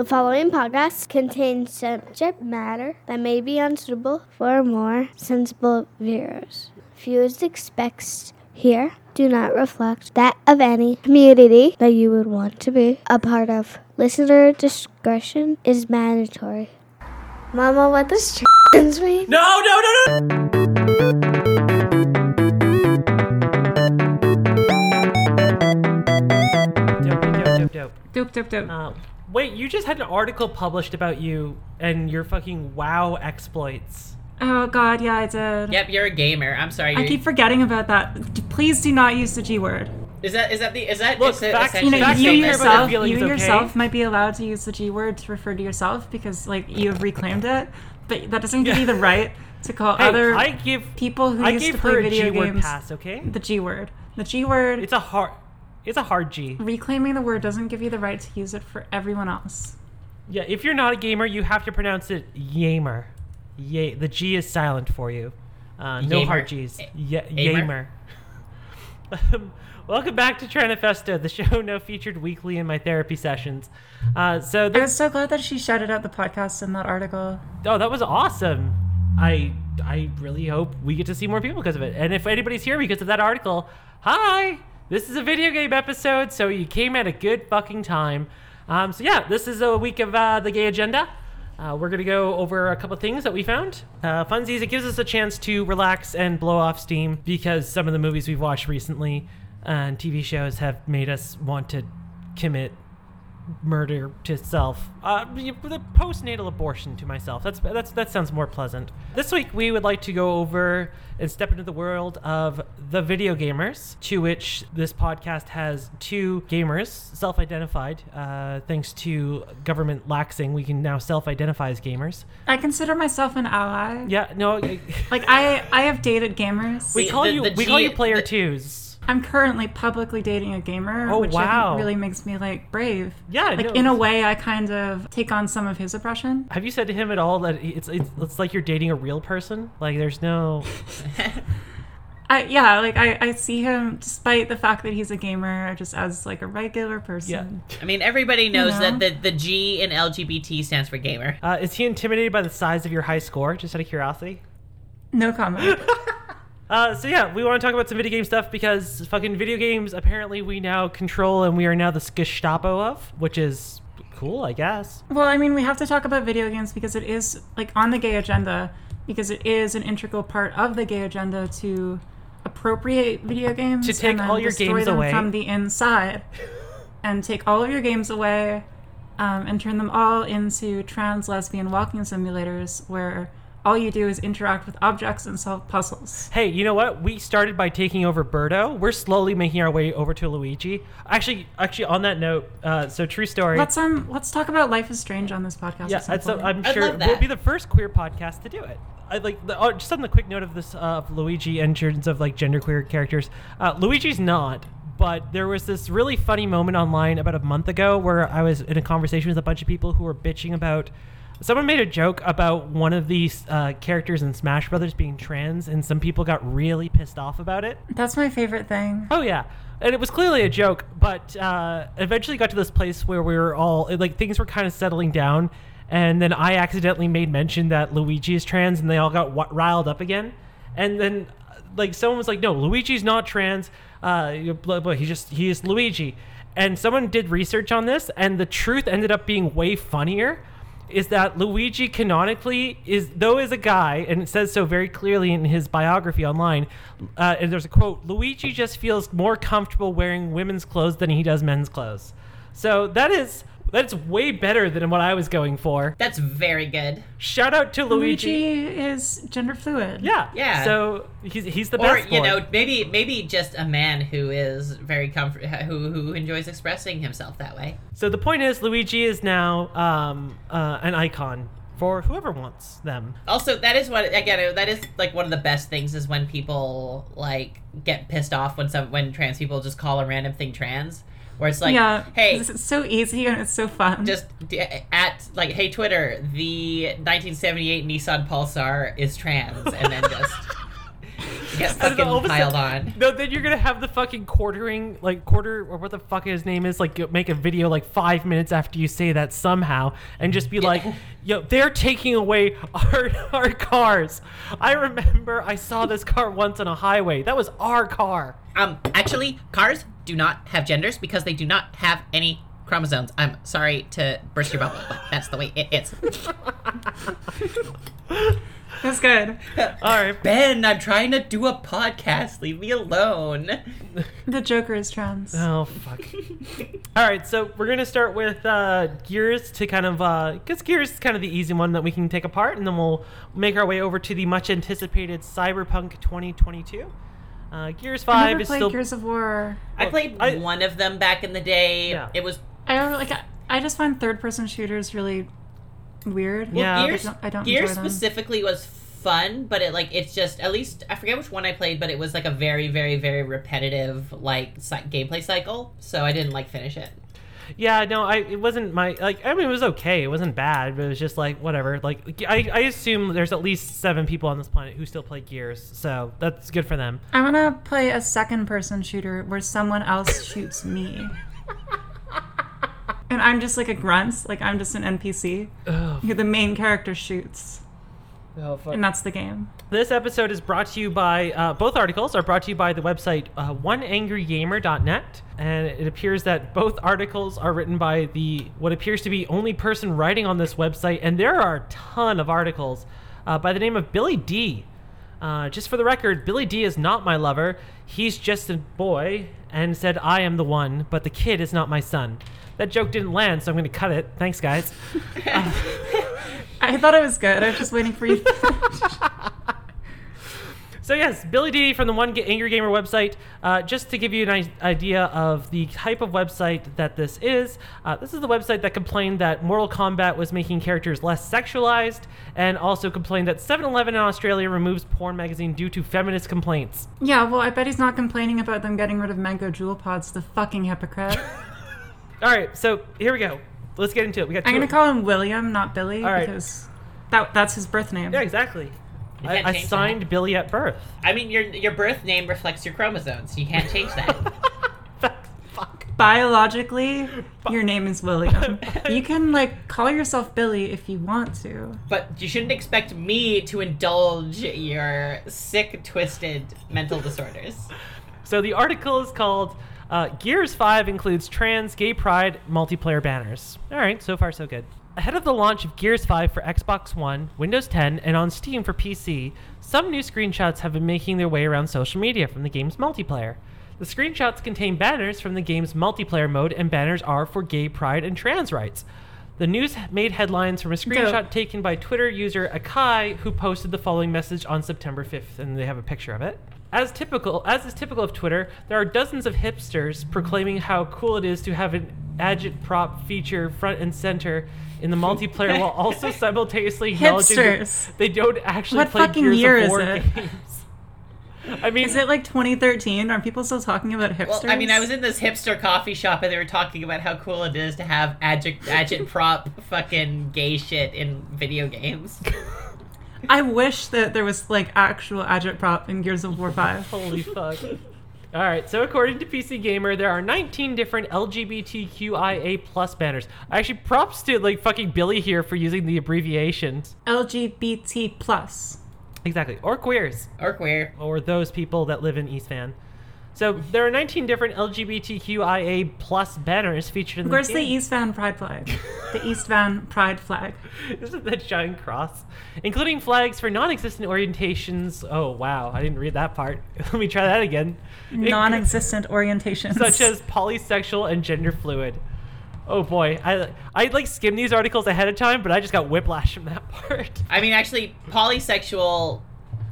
The following podcast contains subject matter that may be unsuitable for more sensible viewers. Views expressed here do not reflect that of any community that you would want to be a part of. Listener discretion is mandatory. Mama, what does trans mean? No, no, no, no. Dope, dope, dope, dope. Dope, dope, dope. Uh, wait, you just had an article published about you and your fucking WoW exploits. oh god, yeah, I did. Yep, you're a gamer. I'm sorry. I you're- keep forgetting about that. Please do not use the G word. Is that is that the is that Look, is it facts- You know, essentially you the same about as- their yourself, feelings, you okay? yourself might be allowed to use the G word to refer to yourself because, like, you have reclaimed it, but that doesn't give you the right to call Hey, other I give people who I used gave to play her a video G-word games pass, okay? the G word. The G word. It's a hard, it's a hard G. reclaiming the word doesn't give you the right to use it for everyone else. Yeah, if you're not a gamer, you have to pronounce it Yamer. Ye- the G is silent for you. Uh, no Yamer. hard G's. A- Ye- Amer? Yamer. Um, Welcome back to Tranifesto, the show now featured weekly in my therapy sessions. Uh, so I this, was so glad that she shouted out the podcast in that article. oh, that was awesome. I I really hope we get to see more people because of it. And if anybody's here because of that article, hi. This is a video game episode, so you came at a good fucking time. Um, so yeah, this is a week of uh, the gay agenda. Uh, we're gonna go over a couple things that we found. Uh, funsies, it gives us a chance to relax and blow off steam because some of the movies we've watched recently and TV shows have made us want to commit murder to self. Uh, the postnatal abortion to myself. That's that's that sounds more pleasant. This week we would like to go over and step into the world of the video gamers, to which this podcast has two gamers self-identified. Uh, thanks to government laxing, we can now self-identify as gamers. I consider myself an ally. Yeah, no, Like I, I have dated gamers. we The- call the- you the we call you player the- twos. I'm currently publicly dating a gamer, Oh, which I wow. think really makes me like brave. Yeah, like no, in a way, I kind of take on some of his oppression. Have you said to him at all that it's it's, it's like you're dating a real person? Like there's no I yeah, like I, I see him despite the fact that he's a gamer, just as like a regular person. yeah. I mean, everybody knows know? that the the G in LGBT stands for gamer. Uh, is he intimidated by the size of your high score? Just out of curiosity. No comment. Uh, so yeah, we want to talk about some video game stuff because fucking video games apparently we now control and we are now the Gestapo of, which is cool, I guess. well, I mean, we have to talk about video games because it is like on the gay agenda because it is an integral part of the gay agenda to appropriate video games To take all your destroy games them away. from the inside and take all of your games away um, and turn them all into trans lesbian walking simulators where all you do is interact with objects and solve puzzles. Hey, you know what? We started by taking over Birdo. We're slowly making our way over to Luigi. Actually, actually, on that note, uh, so true story. Let's um let's talk about Life is Strange on this podcast. yeah, at some it's, point. I'm I'd sure love we'll be the first queer podcast to do it. I like the, oh, just on the quick note of this uh, of Luigi in terms of like genderqueer characters. Uh, Luigi's not, but there was this really funny moment online about a month ago where I was in a conversation with a bunch of people who were bitching about. Someone made a joke about one of these uh, characters in Smash Brothers being trans, and some people got really pissed off about it. That's my favorite thing. Oh yeah, and it was clearly a joke, but uh, eventually got to this place where we were all like things were kind of settling down, and then I accidentally made mention that Luigi is trans, and they all got w- riled up again, and then like someone was like, "No, Luigi's not trans. Uh, blah, blah, he just he is Luigi," and someone did research on this, and the truth ended up being way funnier. Is that Luigi canonically is though is a guy, and it says so very clearly in his biography online. Uh, and there's a quote: Luigi just feels more comfortable wearing women's clothes than he does men's clothes. So that is that's way better than what I was going for. That's very good. Shout out to Luigi. Luigi is gender fluid. Yeah, Yeah. So he's he's the Or best. you know, maybe maybe just a man who is very comfort who who enjoys expressing himself that way. So the point is, Luigi is now um, uh, an icon for whoever wants them. Also, that is what again. That is like one of the best things is when people like get pissed off when some when trans people just call a random thing trans, where it's like, yeah. hey, This is so easy and it's so fun. just at like, hey Twitter, the 1978 Nissan Pulsar is trans, and then just get I don't know, all of fucking piled sudden- on. No, then you're gonna have the fucking quartering, like quarter or what the fuck his name is, like make a video like five minutes after you say that somehow, and just be like, "Yo, they're taking away our our cars." I remember I saw this car once on a highway. That was our car. Um, actually, cars do not have genders because they do not have any chromosomes. I'm sorry to burst your bubble, but that's the way it is. That's good. All right, Ben, I'm trying to do a podcast. Leave me alone. The Joker is trans. Oh fuck. All right, so we're gonna start with uh, Gears to kind of uh, because Gears is kind of the easy one that we can take apart, and then we'll make our way over to the much anticipated Cyberpunk 2022. Uh, Gears I Five never is played still Gears of War. I played I- one of them back in the day. Yeah. It was I don't like. I, I just find third-person shooters really weird. Yeah. well, I Gears. don't- I don't Gears enjoy them. specifically was fun, but it like it's just at least I forget which one I played, but it was like a very, very, very repetitive like cy- gameplay cycle. So I didn't like finish it. Yeah, no, I it wasn't my like. I mean, it was okay. It wasn't bad, but it was just like whatever. Like I, I assume there's at least seven people on this planet who still play Gears, so that's good for them. I want to play a second-person shooter where someone else shoots me. And I'm just like a grunt, like I'm just an NPC who the main character shoots, Oh, fuck. and that's the game. This episode is brought to you by uh, both articles are brought to you by the website uh, oneangrygamer.net, and it appears that both articles are written by the what appears to be only person writing on this website, and there are a ton of articles uh, by the name of Billy D. Uh, just for the record, Billy D is not my lover. He's just a boy and said I am the one, but the kid is not my son. That joke didn't land, so I'm going to cut it. Thanks, guys. I thought it was good. I was just waiting for you. So yes, Billy D from the One Angry Gamer website. Uh, just to give you an idea of the type of website that this is, uh, this is the website that complained that Mortal Kombat was making characters less sexualized, and also complained that 7-Eleven in Australia removes porn magazine due to feminist complaints. yeah, well, I bet he's not complaining about them getting rid of mango Juul pods. The fucking hypocrite. All right, so here we go. Let's get into it. We got. I'm gonna call him William, not Billy, All right. because that that's his birth name. Yeah, exactly. I, I change signed Billy at birth. I mean, your your birth name reflects your chromosomes. You can't change that. Fuck. Biologically, your name is William. you can like call yourself Billy if you want to. but you shouldn't expect me to indulge your sick, twisted mental disorders. So the article is called uh, Gears 5 includes trans gay pride multiplayer banners. All right, so far so good. Ahead of the launch of Gears 5 for Xbox One, Windows 10, and on Steam for PC, some new screenshots have been making their way around social media from the game's multiplayer. The screenshots contain banners from the game's multiplayer mode, and banners are for gay pride and trans rights. The news made headlines from a screenshot taken by Twitter user Akai, who posted the following message on September 5th, and they have a picture of it. As typical, as is typical of Twitter, there are dozens of hipsters proclaiming how cool it is to have an agitprop feature front and center in the multiplayer, while also simultaneously acknowledging that Hipsters. they don't actually What play fucking Gears year of is War it? games. I mean, Is it like 2013? Are people still talking about hipsters? Well, I mean, I was in this hipster coffee shop and they were talking about how cool it is to have agit, agit prop fucking gay shit in video games. I wish that there was like actual agitprop in Gears of War 5. Holy fuck. All right, so according to PC Gamer, there are 19 different LGBTQIA plus banners. Actually, props to like fucking Billy here for using the abbreviations. LGBT plus. Exactly, or queers, or queer. or those people that live in East Van. So there are 19 different LGBTQIA plus banners featured in Of the course, the game. East Van Pride flag. the East Van Pride flag. Isn't that giant cross? Including flags for non-existent orientations. Oh wow, I didn't read that part. Let me try that again. Non-existent orientations. such as polysexual and gender fluid. Oh boy, I I like skim these articles ahead of time, but I just got whiplash from that part. I mean, actually, polysexual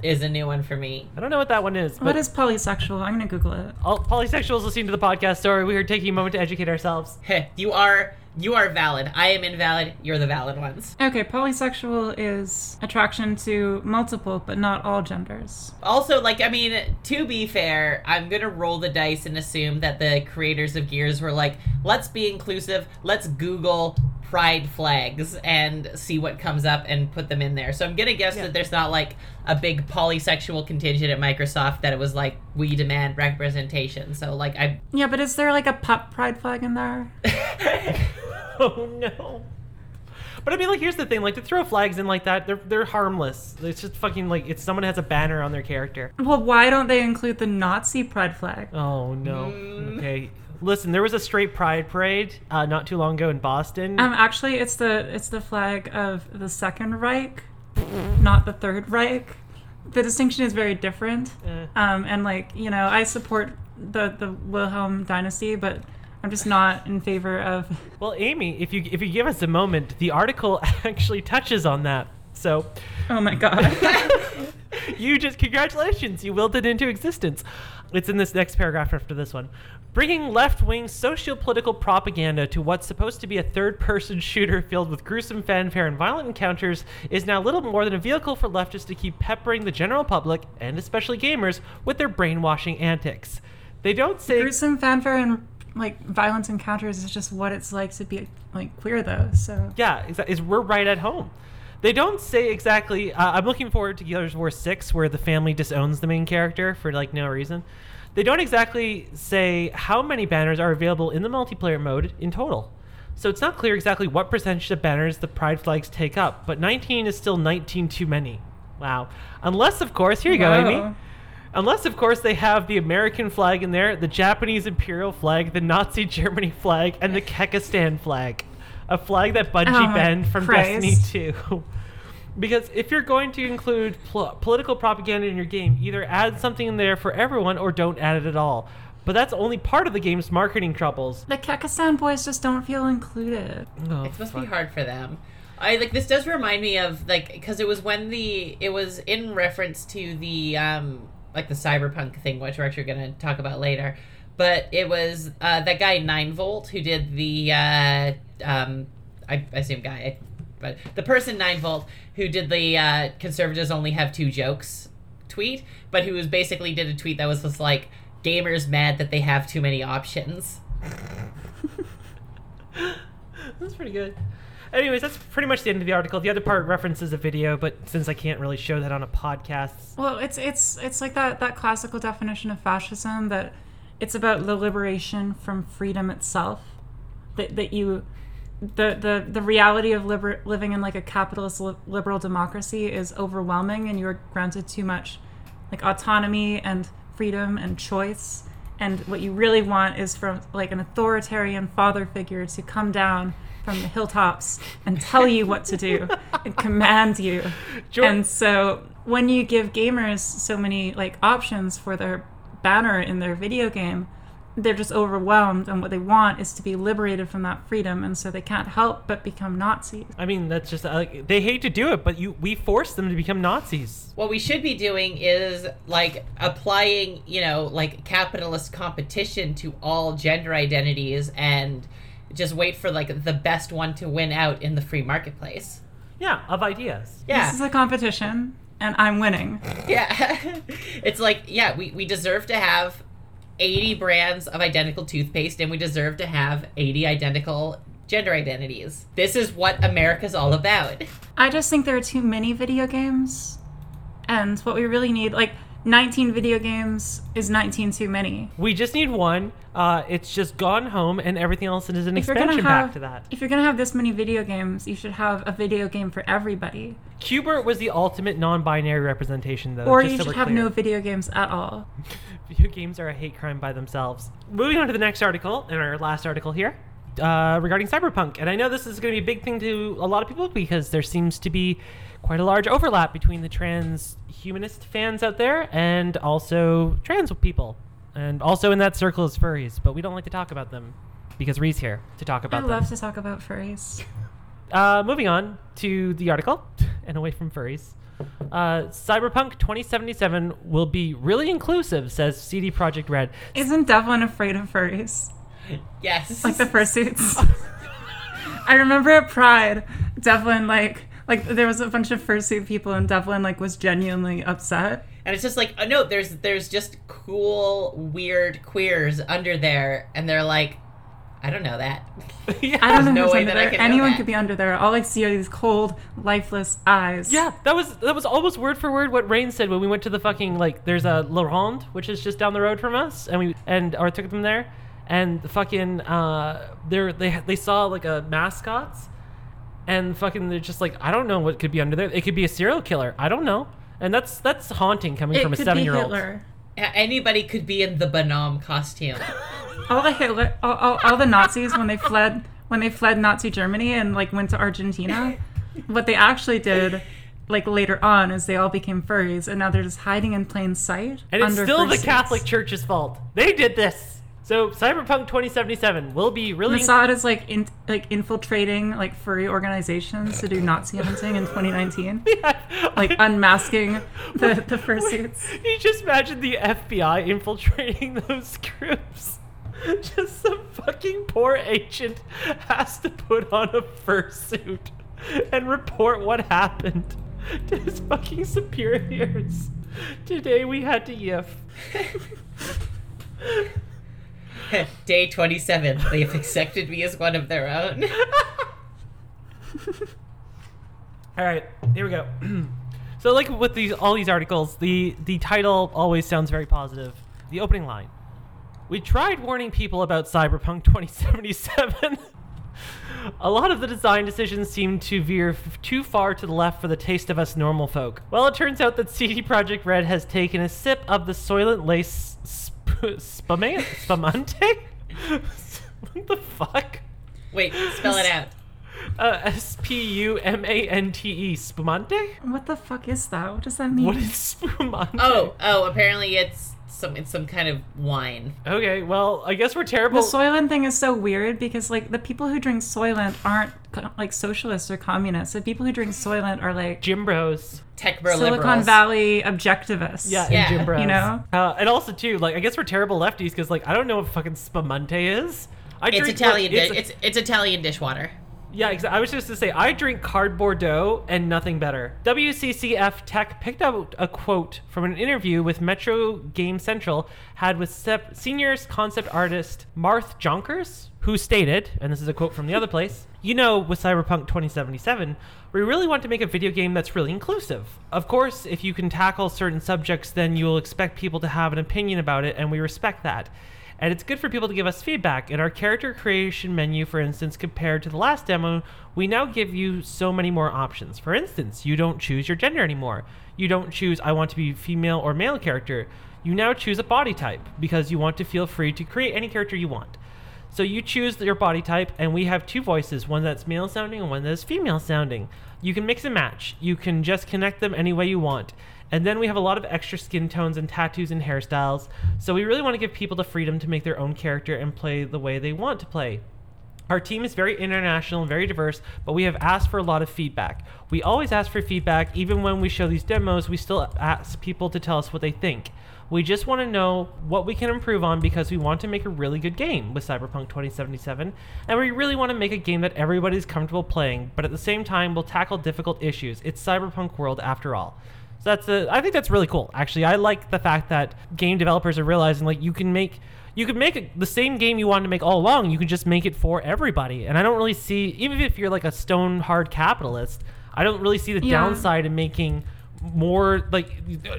is a new one for me. I don't know what that one is, What is polysexual? I'm gonna Google it. all polysexuals listening to the podcast. Sorry, we are taking a moment to educate ourselves. Heh, you are you are valid. I am invalid. You're the valid ones. Okay, polysexual is attraction to multiple but not all genders. Also, like, I mean, to be fair, I'm gonna roll the dice and assume that the creators of Gears were like, let's be inclusive. Let's Google pride flags and see what comes up and put them in there. So I'm gonna guess Yeah. that there's not like a big polysexual contingent at Microsoft that it was like we demand representation. So like I Yeah, but is there like a pup pride flag in there? oh no. But I mean, like, here's the thing: like, to throw flags in like that, they're they're harmless. It's just fucking like it's someone has a banner on their character. Well, why don't they include the Nazi pride flag? Oh no. Mm. Okay. Listen, there was a straight pride parade uh, not too long ago in Boston. Um, actually, it's the it's the flag of the Second Reich, not the Third Reich. The distinction is very different. Eh. Um, and like you know, I support the the Wilhelm dynasty, but I'm just not in favor of. Well, Amy, if you if you give us a moment, the article actually touches on that. So, Oh my god. you just congratulations, you willed it into existence. It's in this next paragraph after this one. Bringing left-wing socio-political propaganda to what's supposed to be a third-person shooter filled with gruesome fanfare and violent encounters is now little more than a vehicle for leftists to keep peppering the general public and especially gamers with their brainwashing antics. They don't say Gruesome fanfare and like violence encounters is just what it's like to be like queer, though. So Yeah, is, is we're right at home. They don't say exactly. Uh, I'm looking forward to Gears of War Six, where the family disowns the main character for like no reason. They don't exactly say how many banners are available in the multiplayer mode in total. So it's not clear exactly what percentage of banners the pride flags take up, but 19 is still 19 too many. Wow. Unless, of course, here you go, Amy. Unless, of course, they have the American flag in there, the Japanese imperial flag, the Nazi Germany flag, and the Kekistan flag. A flag that Bungie Oh banned from Christ. Destiny 2. because if you're going to include pol- political propaganda in your game, either add something in there for everyone or don't add it at all. But that's only part of the game's marketing troubles. the Kekistan boys just don't feel included. Oh, It must be hard for them. I like this does remind me of like because it was when the it was in reference to the um like the cyberpunk thing, which we're actually going to talk about later. But it was uh, that guy Nine Volt who did the uh, um I, I assume guy, but the person Nine Volt who did the uh, conservatives only have two jokes tweet, but who was basically did a tweet that was just like gamers mad that they have too many options. That's pretty good. Anyways, that's pretty much the end of the article. The other part references a video, but since I can't really show that on a podcast, Well, it's it's it's like that that classical definition of fascism that it's about the liberation from freedom itself. That that you the the the reality of liber- living in like a capitalist li- liberal democracy is overwhelming and you're granted too much like autonomy and freedom and choice. And what you really want is from like an authoritarian father figure to come down from the hilltops and tell you what to do and command you. And so when you give gamers so many like options for their banner in their video game, they're just overwhelmed and what they want is to be liberated from that freedom and so they can't help but become Nazis. I mean, that's just uh, like they hate to do it, but you we force them to become Nazis. What we should be doing is like applying, you know, like capitalist competition to all gender identities and just wait for like the best one to win out in the free marketplace. Yeah, of ideas. Yeah. This is a competition and I'm winning. Yeah. it's like, yeah, we, we deserve to have 80 brands of identical toothpaste and we deserve to have 80 identical gender identities. This is what America's all about. I just think there are too many video games and what we really need like 19 video games is 19 too many. We just need one. Uh, it's just gone home, and everything else is an If expansion have pack to that. if you're gonna have this many video games, you should have a video game for everybody. Qbert was the ultimate non-binary representation, though. Or you so should have clear. no video games at all. Video games are a hate crime by themselves. Moving on to the next article, and our last article here, uh, regarding cyberpunk. And I know this is going to be a big thing to a lot of people because there seems to be quite a large overlap between the transhumanist fans out there and also trans people. And also in that circle is furries, but we don't like to talk about them because Rhi's here to talk I about them. I love to talk about furries. Uh, moving on to the article and away from furries. Uh, Cyberpunk 2077 will be really inclusive, says CD Projekt Red. Isn't Devlin afraid of furries? Yes. Like the fursuits. I remember at Pride, Devlin like like there was a bunch of fursuit people in Devlin like was genuinely upset. And it's just like, oh no, there's there's just cool, weird queers under there, and they're like, I don't know that. yeah. I don't know no who's way under that I there. can know Anyone that. could be under there. All I see are these cold, lifeless eyes. Yeah, that was that was almost word for word what Rain said when we went to the fucking like. There's a La Ronde, which is just down the road from us, and we and or took them there, and the fucking uh, they they they saw like a mascots, and fucking they're just like I don't know what could be under there. It could be a serial killer. I don't know, and that's that's haunting coming It from a could seven year old. Hitler. Anybody could be in the Bonhomme costume. All the Hitler, all, all, all the Nazis when they fled when they fled Nazi Germany and like went to Argentina, what they actually did, like later on, is they all became furries and now they're just hiding in plain sight. And it's under still the fursuits. Catholic Church's fault. They did this. So Cyberpunk 2077 will be really Mossad is like in, like infiltrating like furry organizations to do Nazi hunting in 2019, like unmasking the the fursuits. You just imagine the FBI infiltrating those groups. Just some fucking poor agent has to put on a fursuit and report what happened to his fucking superiors. Today we had to yiff. Day 27. They have accepted me as one of their own. All right, here we go. so, like with these all these articles, the the title always sounds very positive. The opening line: "We tried warning people about Cyberpunk 2077." A lot of the design decisions seem to veer f- too far to the left for the taste of us normal folk. Well, it turns out that CD Projekt Red has taken a sip of the Soylent Lace sp- spumante? Spumante? what the fuck? Wait, spell it out. Uh, S P U M A N T E. Spumante? What the fuck is that? What does that mean? What is spumante? Oh, oh, apparently it's some it's some kind of wine. Okay, well, I guess we're terrible. The terrible. Soylent thing is so weird because like the people who drink Soylent aren't like socialists or communists. The people who drink Soylent are like Gym bros. Tech bro Silicon liberals. Valley objectivists. Yeah, Yeah. and gym bros. You know? Uh, and also, too, like, I guess we're terrible lefties because, like, I don't know what fucking spumante is. I It's drink, Italian. like, di- it's it's Italian dishwater. Yeah, exa- I was just to say, I drink cardboard dough and nothing better. WCCF Tech picked up a quote from an interview with Metro Game Central had with sep- senior concept artist Marthe Jonkers, who stated, and this is a quote from the other place, you know, with Cyberpunk 2077, we really want to make a video game that's really inclusive. Of course, if you can tackle certain subjects, then you'll expect people to have an opinion about it, and we respect that and it's good for people to give us feedback. In our character creation menu, for instance, compared to the last demo, we now give you so many more options. For instance, you don't choose your gender anymore. You don't choose, I want to be female or male character. You now choose a body type because you want to feel free to create any character you want. So you choose your body type, and we have two voices one that's male sounding and one that's female sounding. You can mix and match, you can just connect them any way you want. And then we have a lot of extra skin tones and tattoos and hairstyles. So we really want to give people the freedom to make their own character and play the way they want to play. Our team is very international and very diverse, but we have asked for a lot of feedback. We always ask for feedback, even when we show these demos, we still ask people to tell us what they think. We just want to know what we can improve on because we want to make a really good game with Cyberpunk 2077, and we really want to make a game that everybody's comfortable playing, but at the same time we'll tackle difficult issues. It's Cyberpunk world after all. So that's a, I think that's really cool. Actually, I like the fact that game developers are realizing like you can make you could make the same game you wanted to make all along. You could just make it for everybody. And I don't really see even if you're like a stone hard capitalist, I don't really see the Yeah. downside in making more like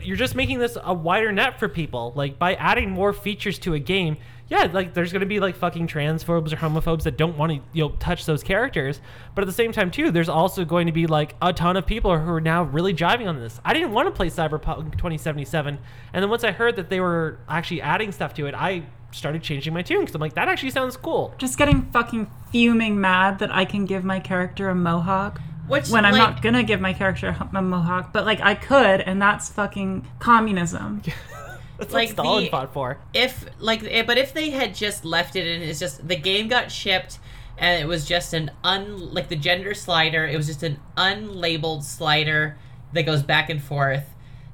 you're just making this a wider net for people like by adding more features to a game yeah like there's going to be like fucking transphobes or homophobes that don't want to you know touch those characters but at the same time too there's also going to be like a ton of people who are now really driving on this i didn't want to play cyberpunk 2077 and then once i heard that they were actually adding stuff to it i started changing my tune because i'm like that actually sounds cool Just getting fucking fuming mad that I can give my character a mohawk. Which when I'm like, not gonna give my character a mohawk, but like I could, and that's fucking communism. that's Like what stalin the- fought for if like eh, but if they had just left it and it's just the game got shipped and it was just an un like the gender slider it was just an unlabeled slider that goes back and forth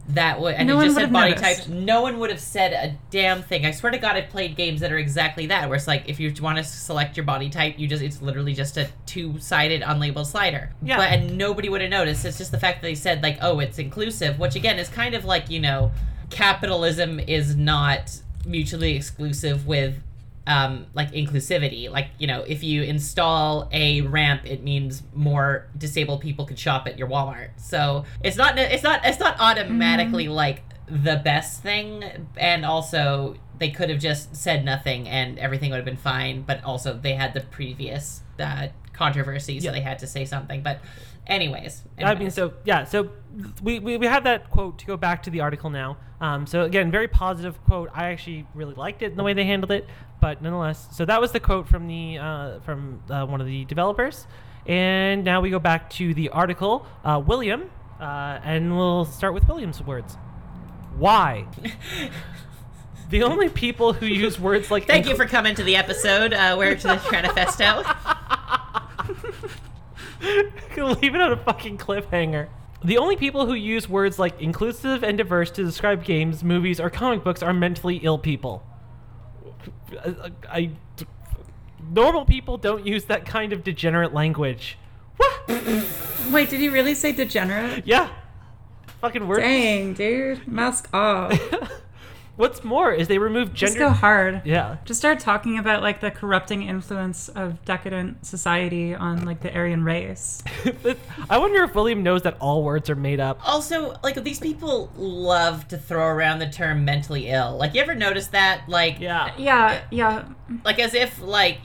that would and No it just said body noticed. types no one would have said a damn thing i swear to god i've played games that are exactly that where it's like if you want to select your body type you just it's literally just a two-sided unlabeled slider Yeah. but and nobody would have noticed it's just the fact that they said like oh it's inclusive which again is kind of like you know capitalism is not mutually exclusive with um, like inclusivity. Like you know, if you install a ramp, it means more disabled people could shop at your Walmart. So it's not it's not it's not automatically like the best thing, and also they could have just said nothing and everything would have been fine. But also they had the previous uh, controversy, so Yeah. they had to say something. But anyways, I mean, so yeah, so we, we, we have that quote to go back to the article now. Um, so again, very positive quote. I actually really liked it in the way they handled it, but nonetheless, so that was the quote from the uh, from uh, one of the developers. And now we go back to the article, uh, William, uh, and we'll start with William's words. Why? the only people who use words like Thank you for coming to the episode. Uh, we're to the Tranifesto. Leave it on a fucking cliffhanger. The only people who use words like inclusive and diverse to describe games, movies, or comic books are mentally ill people. I, I- normal people don't use that kind of degenerate language. What? Wait, did he really say degenerate? Yeah. Fucking word. Dang, dude. Mask off. What's more is they remove Just go hard. yeah. Just start talking about like the corrupting influence of decadent society on like the Aryan race. I wonder if William knows that all words are made up. Also, like these people love to throw around the term mentally ill. Like you ever notice that? Like Yeah. Yeah, yeah. like as if like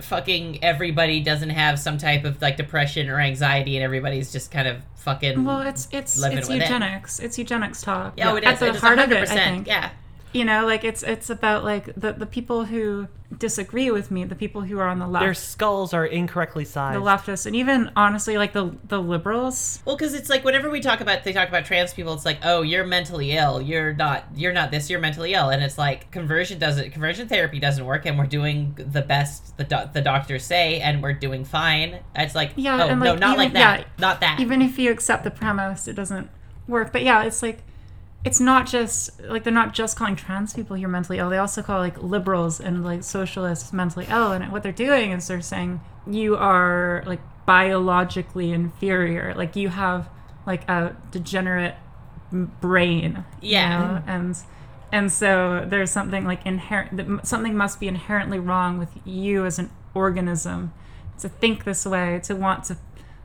fucking everybody doesn't have some type of like depression or anxiety and everybody's just kind of fucking Well, it's it's it's with it. eugenics. It's eugenics talk. yeah, oh, it At the It is heart of it, 100%. I think. Yeah. You know, like it's it's about like the the people who disagree with me, the people who are on the left, Their skulls are incorrectly sized. the leftists, and even honestly, like the the liberals. Well, because it's like whenever we talk about they talk about trans people, it's like, oh, you're mentally ill. You're not. You're not this. You're mentally ill. And it's like conversion doesn't. Conversion therapy doesn't work, and we're doing the best the do- the doctors say, and we're doing fine. It's like, Yeah, oh and, no, like, not even- like that. yeah, not that. Even if you accept the premise, it doesn't work. But yeah, it's like it's not just like they're not just calling trans people here mentally ill. They also call like liberals and like socialists mentally ill. And what they're doing is they're saying you are like biologically inferior. Like you have like a degenerate brain. you Yeah. know? and and so there's something like inherent. that- Something must be inherently wrong with you as an organism to think this way, to want to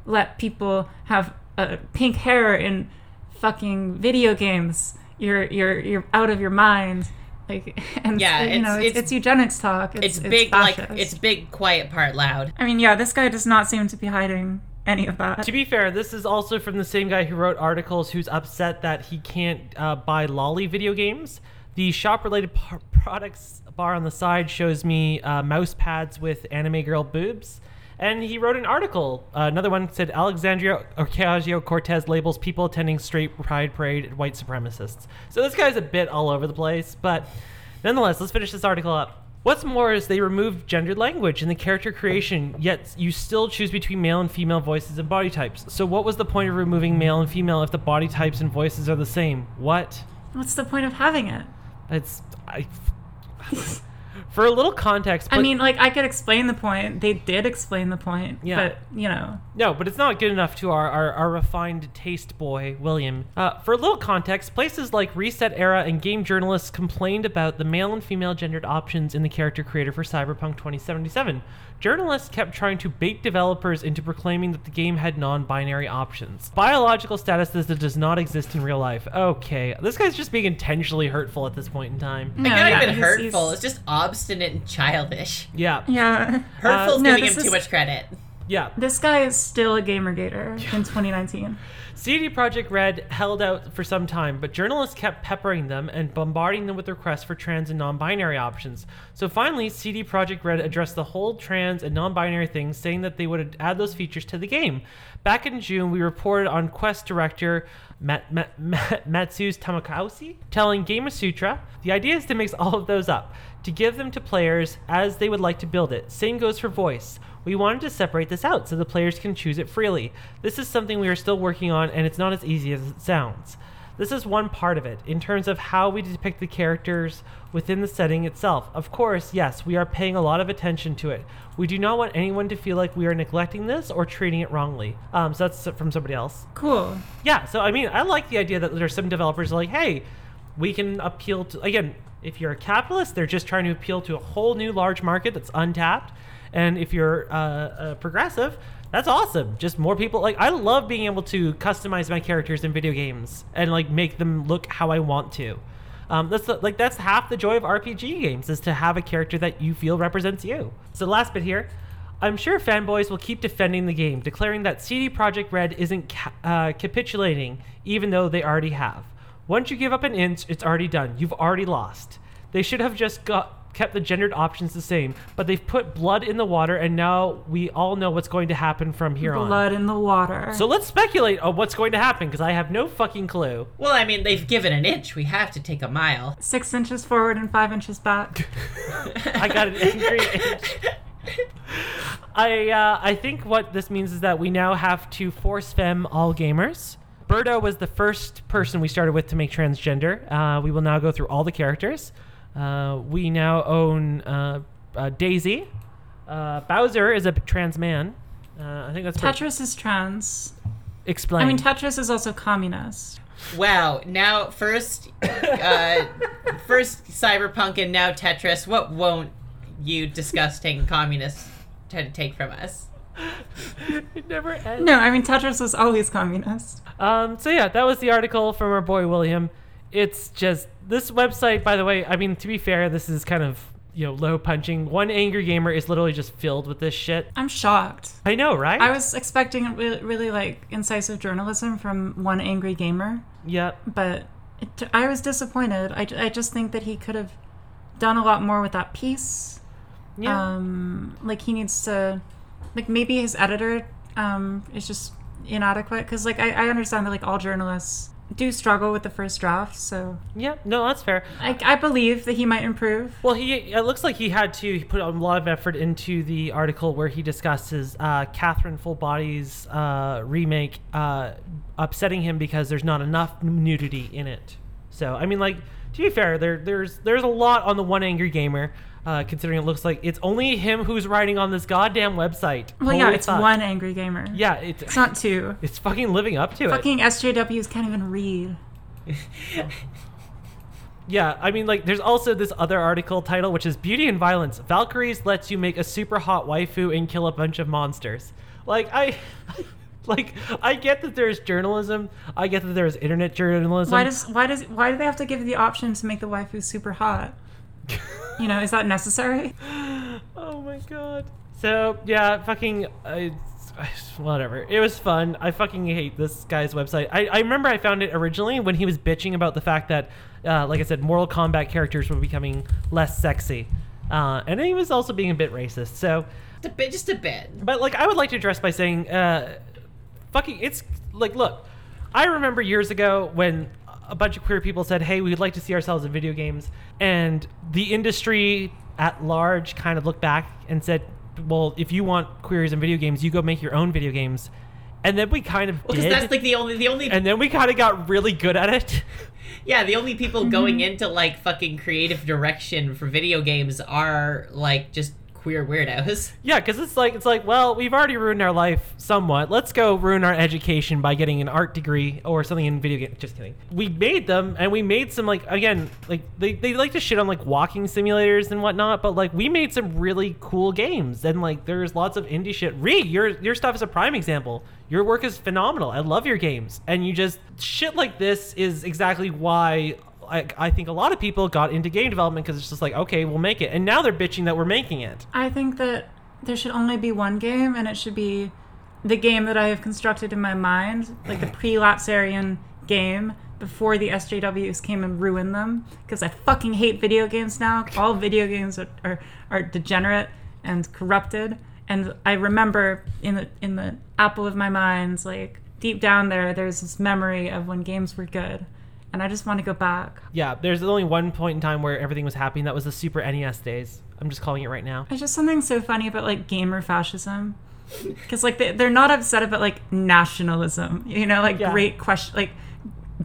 let people have uh, pink hair in fucking video games. You're you're you're out of your mind. Like and Yeah, you know it's- it's, it's- it's eugenics talk. It's, it's big like it's big quiet part loud. I mean, yeah, this guy does not seem to be hiding any of that. To be fair, this is also from the same guy who wrote articles who's upset that he can't uh, buy loli video games. The shop-related par- products bar on the side shows me uh, mouse pads with anime girl boobs. And he wrote an article. Uh, another one said Alexandria Ocasio Cortez labels people attending straight pride parade white supremacists. So this guy's a bit all over the place, but nonetheless, let's finish this article up. What's more is they removed gendered language in the character creation, yet you still choose between male and female voices and body types. So what was the point of removing male and female if the body types and voices are the same? What? What's the point of having it? It's I. For a little context, I mean, like I could explain the point. They did explain the point. Yeah. But you know, No, but it's not good enough to our, our, our refined taste boy, William. Uh, for a little context, places like Reset Era and game journalists complained about the male and female gendered options in the character creator for Cyberpunk 2077. Journalists kept trying to bait developers into proclaiming that the game had non binary options. Biological status that does not exist in real life. Okay, this guy's just being intentionally hurtful at this point in time. no, Like, not yeah, even he's- hurtful. he's- It's just obstinate and childish. Yeah, yeah. Hurtful's uh, no, giving him this too much credit. yeah. This guy is still a gamergator in 2019. CD Projekt Red held out for some time, but journalists kept peppering them and bombarding them with requests for trans and non-binary options. So finally, CD Projekt Red addressed the whole trans and non-binary thing, saying that they would add those features to the game. Back in June, we reported on Quest director Mat- Mat- Mat- Matsus Tamakausi telling Gamasutra, the idea is to mix all of those up, to give them to players as they would like to build it. Same goes for voice. We wanted to separate this out so the players can choose it freely. This is something we are still working on, and it's not as easy as it sounds. This is one part of it, in terms of how we depict the characters within the setting itself. Of course, yes, we are paying a lot of attention to it. We do not want anyone to feel like we are neglecting this or treating it wrongly. Um, so that's from somebody else. Cool. Yeah, so I mean, I like the idea that there are some developers like, hey, we can appeal to again. If you're a capitalist, they're just trying to appeal to a whole new large market that's untapped. And if you're uh, a progressive, that's awesome. Just more people. Like I love being able to customize my characters in video games and like make them look how I want to. Um, that's like that's half the joy of RPG games is to have a character that you feel represents you. So last bit here, I'm sure fanboys will keep defending the game, declaring that CD Projekt Red isn't ca- uh, capitulating, even though they already have. Once you give up an inch, it's already done. You've already lost. They should have just got kept the gendered options the same, but they've put blood in the water, and now we all know what's going to happen from here on. Blood in the water. So let's speculate on what's going to happen because I have no fucking clue. Well, I mean, they've given an inch. We have to take a mile. Six inches forward and five inches back. I got an angry inch. I uh, I think what this means is that we now have to force fem all gamers. Birdo was the first person we started with to make transgender. Uh, we will now go through all the characters. Uh, we now own uh, uh, Daisy. Uh, Bowser is a trans man. Uh, I think that's pretty- Tetris is trans. explain. I mean, Tetris is also communist. Wow. Now, first, uh, first Cyberpunk and now Tetris. What won't you disgusting communists try to take from us? it never ends. No, I mean, Tetris was always communist. Um, so yeah, that was the article from our boy William. It's just this website, by the way. I mean, to be fair, this is kind of you know low punching. One angry gamer is literally just filled with this shit. I'm shocked. I know, right? I was expecting really, really like incisive journalism from one angry gamer, Yep. but it, I was disappointed. I, I just think that he could have done a lot more with that piece. yeah. Um, like he needs to, like maybe his editor um, is just inadequate because like I, I understand that like all journalists do struggle with the first draft, so yeah, no, that's fair. I, I believe that he might improve. Well, he it looks like he had to he put a lot of effort into the article where he discusses uh, Catherine Full Body's uh, remake uh, upsetting him because there's not enough nudity in it. So I mean, like to be fair, there there's there's a lot on the one angry gamer. Uh, considering it looks like it's only him who's writing on this goddamn website. Well, yeah, it's fuck. one angry gamer. Yeah, it's It's not two. it's fucking living up to it. Fucking SJWs can't even read. Yeah, I mean, like, there's also this other article title, which is Beauty and Violence. Valkyries lets you make a super hot waifu and kill a bunch of monsters. Like, I. Like, I get that there's journalism. I get that there's internet journalism. Why does why does why do they have to give the option to make the waifu super hot? You know, is that necessary? Oh my god. So, yeah, fucking. I, whatever. It was fun. I fucking hate this guy's website. I, I remember I found it originally when he was bitching about the fact that, uh, like I said, Mortal Kombat characters were becoming less sexy. Uh, and he was also being a bit racist. So, Just a bit. Just a bit. but like I would like to address by saying, uh, fucking, it's like, look, I remember years ago when a bunch of queer people said, "Hey, we'd like to see ourselves in video games," and the industry at large kind of looked back and said, "Well, if you want queers in video games, you go make your own video games." And then we kind of Because did, that's like the only the only and then we kind of got really good at it. yeah the only people going mm-hmm. into like fucking creative direction for video games are like just queer weirdos. Yeah, because it's like it's like, well, we've already ruined our life somewhat. Let's go ruin our education by getting an art degree or something in video game. Just kidding. We made them, and we made some like again, like they, they like to shit on like walking simulators and whatnot, but like we made some really cool games, and like there's lots of indie shit. Rhi, your your stuff is a prime example. Your work is phenomenal. I love your games, and you just shit like this is exactly why. I, I think a lot of people got into game development because it's just like, okay, we'll make it. And now they're bitching that we're making it. I think that there should only be one game, and it should be the game that I have constructed in my mind, like the pre-Lapsarian game before the SJWs came and ruined them. Because I fucking hate video games now. All video games are, are, are degenerate and corrupted. And I remember in the in the apple of my mind, like deep down there, there's this memory of when games were good, and I just want to go back. Yeah, there's only one point in time where everything was happy, and that was the Super NES days. I'm just calling it right now. It's just something so funny about like gamer fascism, because like they, they're not upset about like nationalism, you know, like Yeah. great question, like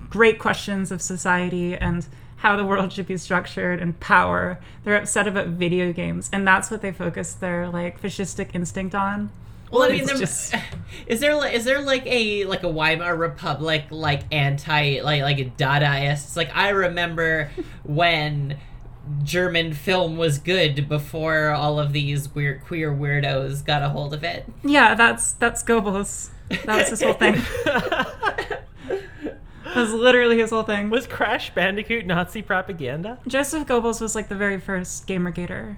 great questions of society and how the world should be structured and power. They're upset about video games, and that's what they focus their like fascistic instinct on. Well, I mean, there, just- is there like there like a like a Weimar Republic like anti like like Dadaists? Like I remember when German film was good before all of these weird queer weirdos got a hold of it. Yeah, that's that's Goebbels. That was his whole thing. That was literally his whole thing. Was Crash Bandicoot Nazi propaganda? Joseph Goebbels was like the very first Gamergator.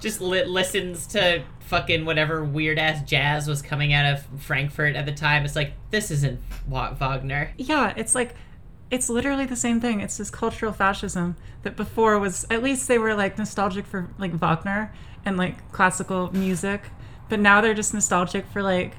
Just li- listens to fucking whatever weird ass jazz was coming out of Frankfurt at the time. It's like this isn't Wa- Wagner. Yeah, it's like it's literally the same thing. It's this cultural fascism that before was at least they were like nostalgic for like Wagner and like classical music, but now they're just nostalgic for like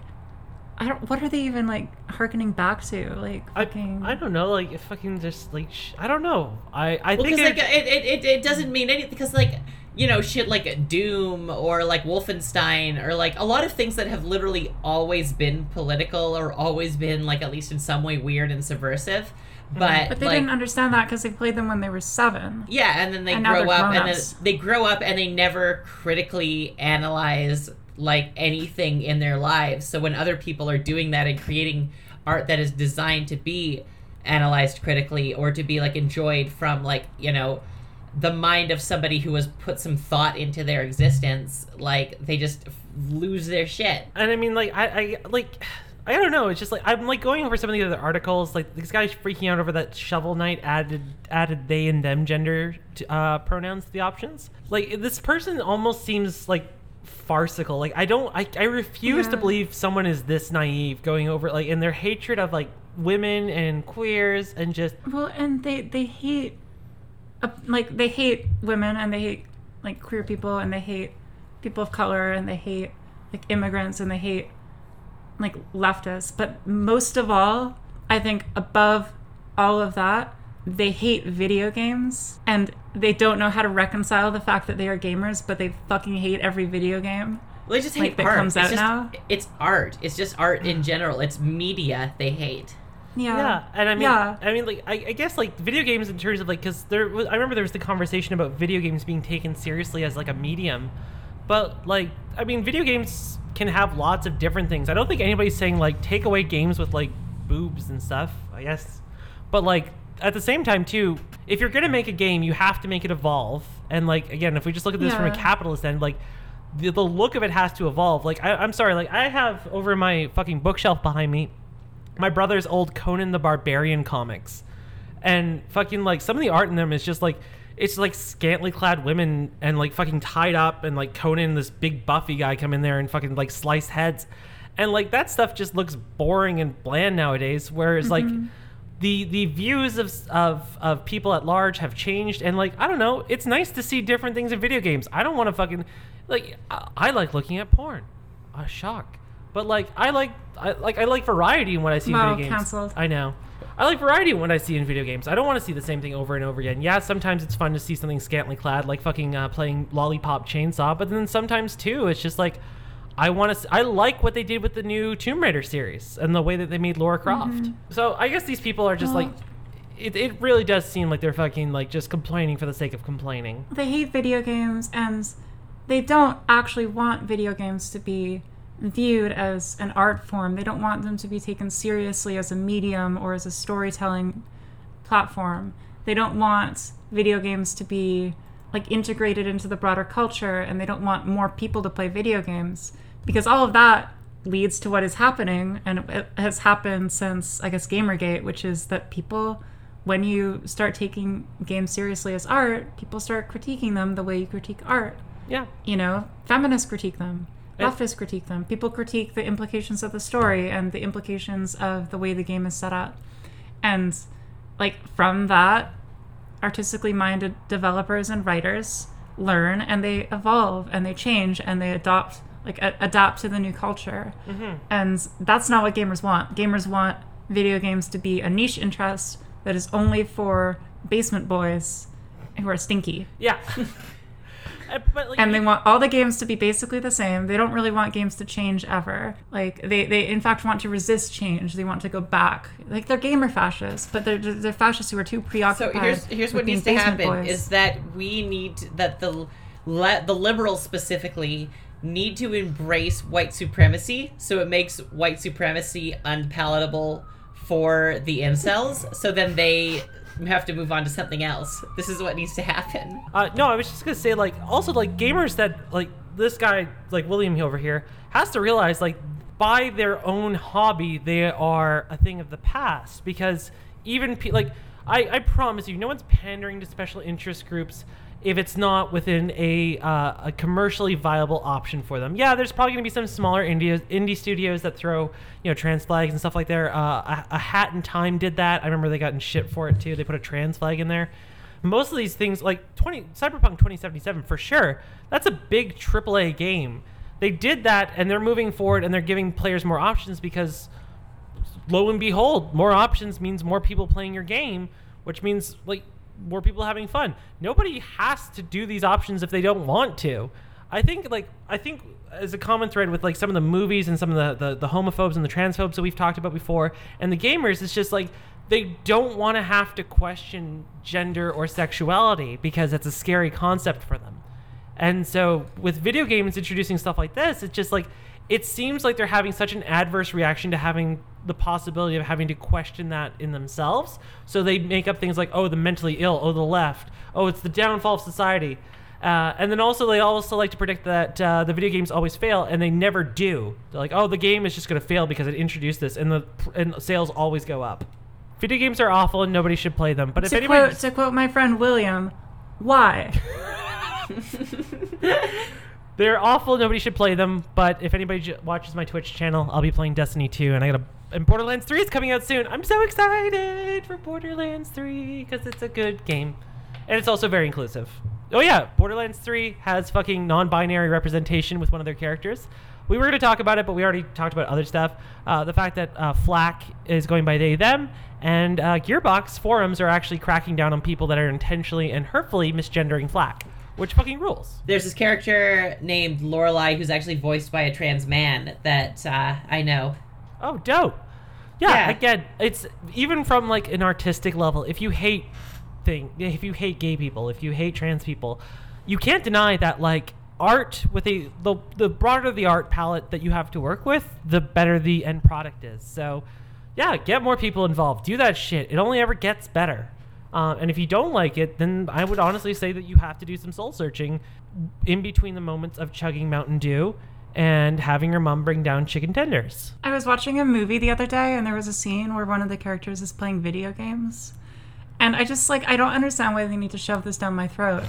I don't what are they even like harkening back to? Like I, fucking I don't know, like if fucking just like sh- I don't know. I I Well, think it, like it, it, it, it doesn't mean anything. Because like you know shit like Doom or like Wolfenstein or like a lot of things that have literally always been political or always been like at least in some way weird and subversive. Mm-hmm. But, But they like, didn't understand that because they played them when they were seven. Yeah, and then they And grow they're up and then they grow up and they never critically analyze like anything in their lives. So when other people are doing that and creating art that is designed to be analyzed critically or to be like enjoyed from like, you know, the mind of somebody who has put some thought into their existence, like they just lose their shit. and I mean like I I like I don't know. It's just like I'm like going over some of the other articles. Like this guy's freaking out over that Shovel Knight added added they and them gender uh, pronouns to the options. Like this person almost seems like farcical. Like I don't I I refuse to believe someone is this naive going over like in their hatred of like women and queers and just Well, and they they hate, uh, like they hate women and they hate like queer people and they hate people of color and they hate like immigrants and they hate like leftists. But most of all, I think above all of that, they hate video games and they don't know how to reconcile the fact that they are gamers, but they fucking hate every video game. Well, they just hate Like, that art. comes it's out just, now? It's art. It's just art in general. It's media they hate. Yeah. Yeah, and I mean, Yeah. I mean, like, I, I guess like video games in terms of like, because there was, I remember there was the conversation about video games being taken seriously as like a medium, but like, I mean, video games can have lots of different things. I don't think anybody's saying like take away games with like boobs and stuff. I guess, but like at the same time too, if you're gonna make a game, you have to make it evolve. And like again, if we just look at this from a capitalist end, like. The, the look of it has to evolve. Like I, I'm sorry, like I have over my fucking bookshelf behind me my brother's old Conan the Barbarian comics. And fucking like some of the art in them is just like it's like scantily clad women and like fucking tied up and like Conan this big buffy guy come in there and fucking like slice heads. And like that stuff just looks boring and bland nowadays whereas like mm-hmm. The the views of, of of people at large have changed and like I don't know, it's nice to see different things in video games. I don't want to fucking like I, I like looking at porn. A shock. But like I like I like I like variety in what I see Wow, in video games. cancelled. I know. I like variety in what I see in video games. I don't want to see the same thing over and over again. Yeah, sometimes it's fun to see something scantily clad, like fucking uh, playing Lollipop Chainsaw. But then sometimes too, it's just like I want to. I like what they did with the new Tomb Raider series and the way that they made Laura Croft. Mm-hmm. So I guess these people are just Well- like. It, it really does seem like they're fucking like just complaining for the sake of complaining. they hate video games and they don't actually want video games to be viewed as an art form. They don't want them to be taken seriously as a medium or as a storytelling platform. They don't want video games to be like integrated into the broader culture and they don't want more people to play video games because all of that leads to what is happening and it has happened since I guess Gamergate, which is that people when you start taking games seriously as art, people start critiquing them the way you critique art. Yeah. You know, feminists critique them, leftists critique them, people critique the implications of the story and the implications of the way the game is set up. And like from that, artistically minded developers and writers learn and they evolve and they change and they adopt like a- adapt to the new culture. And that's not what gamers want. Gamers want video games to be a niche interest that is only for basement boys who are stinky. Yeah. Uh, but, like, And they want all the games to be basically the same. They don't really want games to change ever. Like they, they in fact want to resist change. They want to go back. Like they're gamer fascists, but they're they're fascists who are too preoccupied. So here's here's with what needs to happen boys. is that we need that the le, the liberals specifically need to embrace white supremacy so it makes white supremacy unpalatable for the incels so then they have to move on to something else. This is what needs to happen. Uh, no, I was just gonna say like also like gamers that like this guy like William over here has to realize like by their own hobby they are a thing of the past because even pe- like I, I promise you no one's pandering to special interest groups if it's not within a, uh, a commercially viable option for them. Yeah, there's probably going to be some smaller indie, indie studios that throw, you know, trans flags and stuff like there. Uh, a, a Hat in Time did that. I remember they got in shit for it too. They put a trans flag in there. Most of these things, like 20 Cyberpunk 2077, for sure, that's a big AAA game. They did that, and they're moving forward, and they're giving players more options because lo and behold, more options means more people playing your game, which means like more people having fun. Nobody has to do these options if they don't want to. I think like I think as a common thread with like some of the movies and some of the, the, the homophobes and the transphobes that we've talked about before and the gamers, it's just like they don't want to have to question gender or sexuality because it's a scary concept for them. And so with video games introducing stuff like this, it's just like it seems like they're having such an adverse reaction to having the possibility of having to question that in themselves. So they make up things like, oh, the mentally ill, oh, the left, oh, it's the downfall of society. Uh, and then also they also like to predict that uh, the video games always fail, and they never do. They're like, oh, the game is just going to fail because it introduced this, and the and sales always go up. Video games are awful, and nobody should play them. But if to anybody, quote, to quote my friend William, why? They're awful. Nobody should play them. But if anybody j- watches my Twitch channel, I'll be playing Destiny 2, and I got a and Borderlands 3 is coming out soon. I'm so excited for Borderlands 3 because it's a good game, and it's also very inclusive. Oh yeah, Borderlands 3 has fucking non-binary representation with one of their characters. We were going to talk about it, but we already talked about other stuff. Uh, the fact that uh, FL4K is going by they them, and uh, Gearbox forums are actually cracking down on people that are intentionally and hurtfully misgendering FL4K, which fucking rules. There's this character named Lorelei who's actually voiced by a trans man that uh, I know. Oh, dope. Yeah, Yeah. again, it's even from like an artistic level. If you hate thing, if you hate gay people, if you hate trans people, you can't deny that like art with a the the broader the art palette that you have to work with, the better the end product is. So, yeah, get more people involved. Do that shit. It only ever gets better. Um, and if you don't like it, then I would honestly say that you have to do some soul searching in between the moments of chugging Mountain Dew and having your mom bring down chicken tenders. I was watching a movie the other day and there was a scene where one of the characters is playing video games. And I just like I don't understand why they need to shove this down my throat.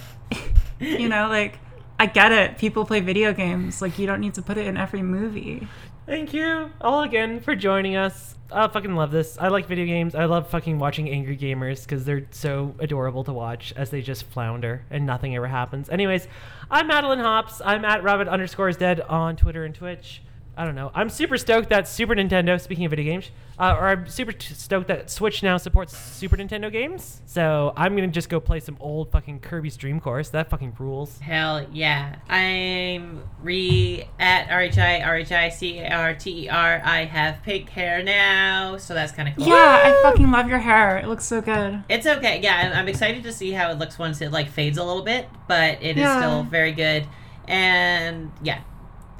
you know, like I get it. People play video games. Like you don't need to put it in every movie. Thank you all again for joining us. I fucking love this. I like video games. I love fucking watching angry gamers because they're so adorable to watch as they just flounder and nothing ever happens. Anyways, I'm Madeline Hops. I'm at Rabbit underscores dead on Twitter and Twitch. I don't know. I'm super stoked that Super Nintendo, speaking of video games, uh, or I'm super t- stoked that Switch now supports Super Nintendo games. So I'm gonna just go play some old fucking Kirby's Dream Course. That fucking rules. Hell yeah. I'm re at RHI RHI C A R T E R. I have pink hair now, so that's kind of cool. Yeah, I fucking love your hair. It looks so good. It's okay. Yeah, I'm- I'm excited to see how it looks once it like fades a little bit, but it is Yeah. still very good. And yeah,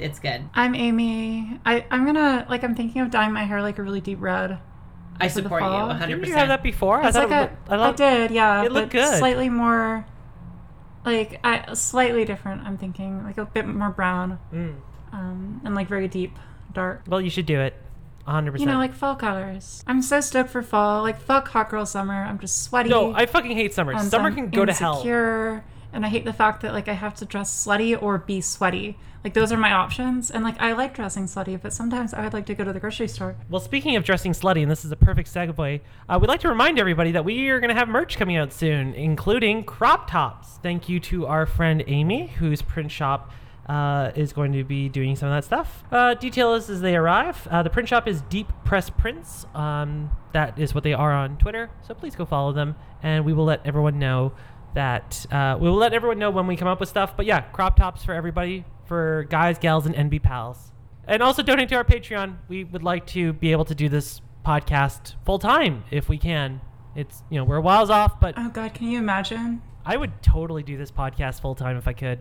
it's good. I'm Amy. I, I'm gonna like I'm thinking of dyeing my hair like a really deep red. I support you fall. 100%. Didn't you have that before? It's thought like it a, looked- I, love- did, yeah. it looked but good. Slightly more, like I slightly different. I'm thinking like a bit more brown, Mm. um, and like very deep, dark. Well, you should do it. 100%. You know, like fall colors. I'm so stoked for fall. Like fuck hot girl summer. I'm just sweaty. No, I fucking hate summer. and Summer I'm can go to hell. And I hate the fact that like I have to dress slutty or be sweaty. Like those are my options. And like I like dressing slutty, but sometimes I would like to go to the grocery store. Well, speaking of dressing slutty, and this is a perfect segue, uh, we'd like to remind everybody that we are going to have merch coming out soon, including crop tops. Thank you to our friend Amy, whose print shop uh, is going to be doing some of that stuff. Uh, as they arrive. Uh, the print shop is Deep Press Prints. Um, that is what they are on Twitter. So please go follow them, and we will let everyone know that uh, we will let everyone know when we come up with stuff. But yeah, crop tops for everybody, for guys, gals, and NB pals. And also donate to our Patreon. We would like to be able to do this podcast full time if we can. It's you know we're a whiles off, but Oh god, can you imagine? I would totally do this podcast full time if I could.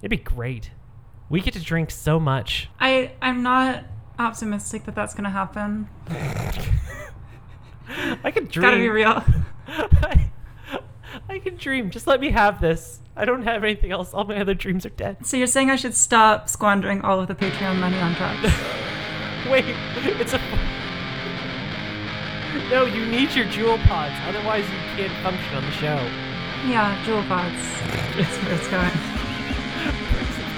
It'd be great. We get to drink so much. I I'm not optimistic that that's gonna happen. I could drink. Gotta be real. I, I can dream. Just let me have this. I don't have anything else. All my other dreams are dead. So you're saying I should stop squandering all of the Patreon money on drugs? Wait, it's a. No, you need your Juul pods. Otherwise, you can't function on the show. yeah, Juul pods. That's where it's going.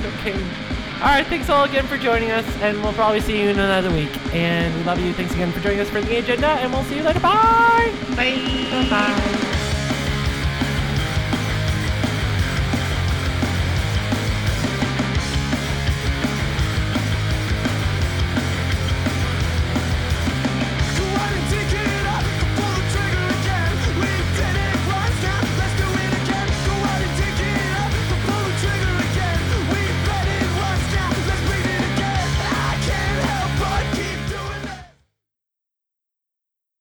Cocaine. All right, thanks all again for joining us, and we'll probably see you in another week. And we love you. Thanks again for joining us for the agenda, and we'll see you later. Bye. Bye. Bye.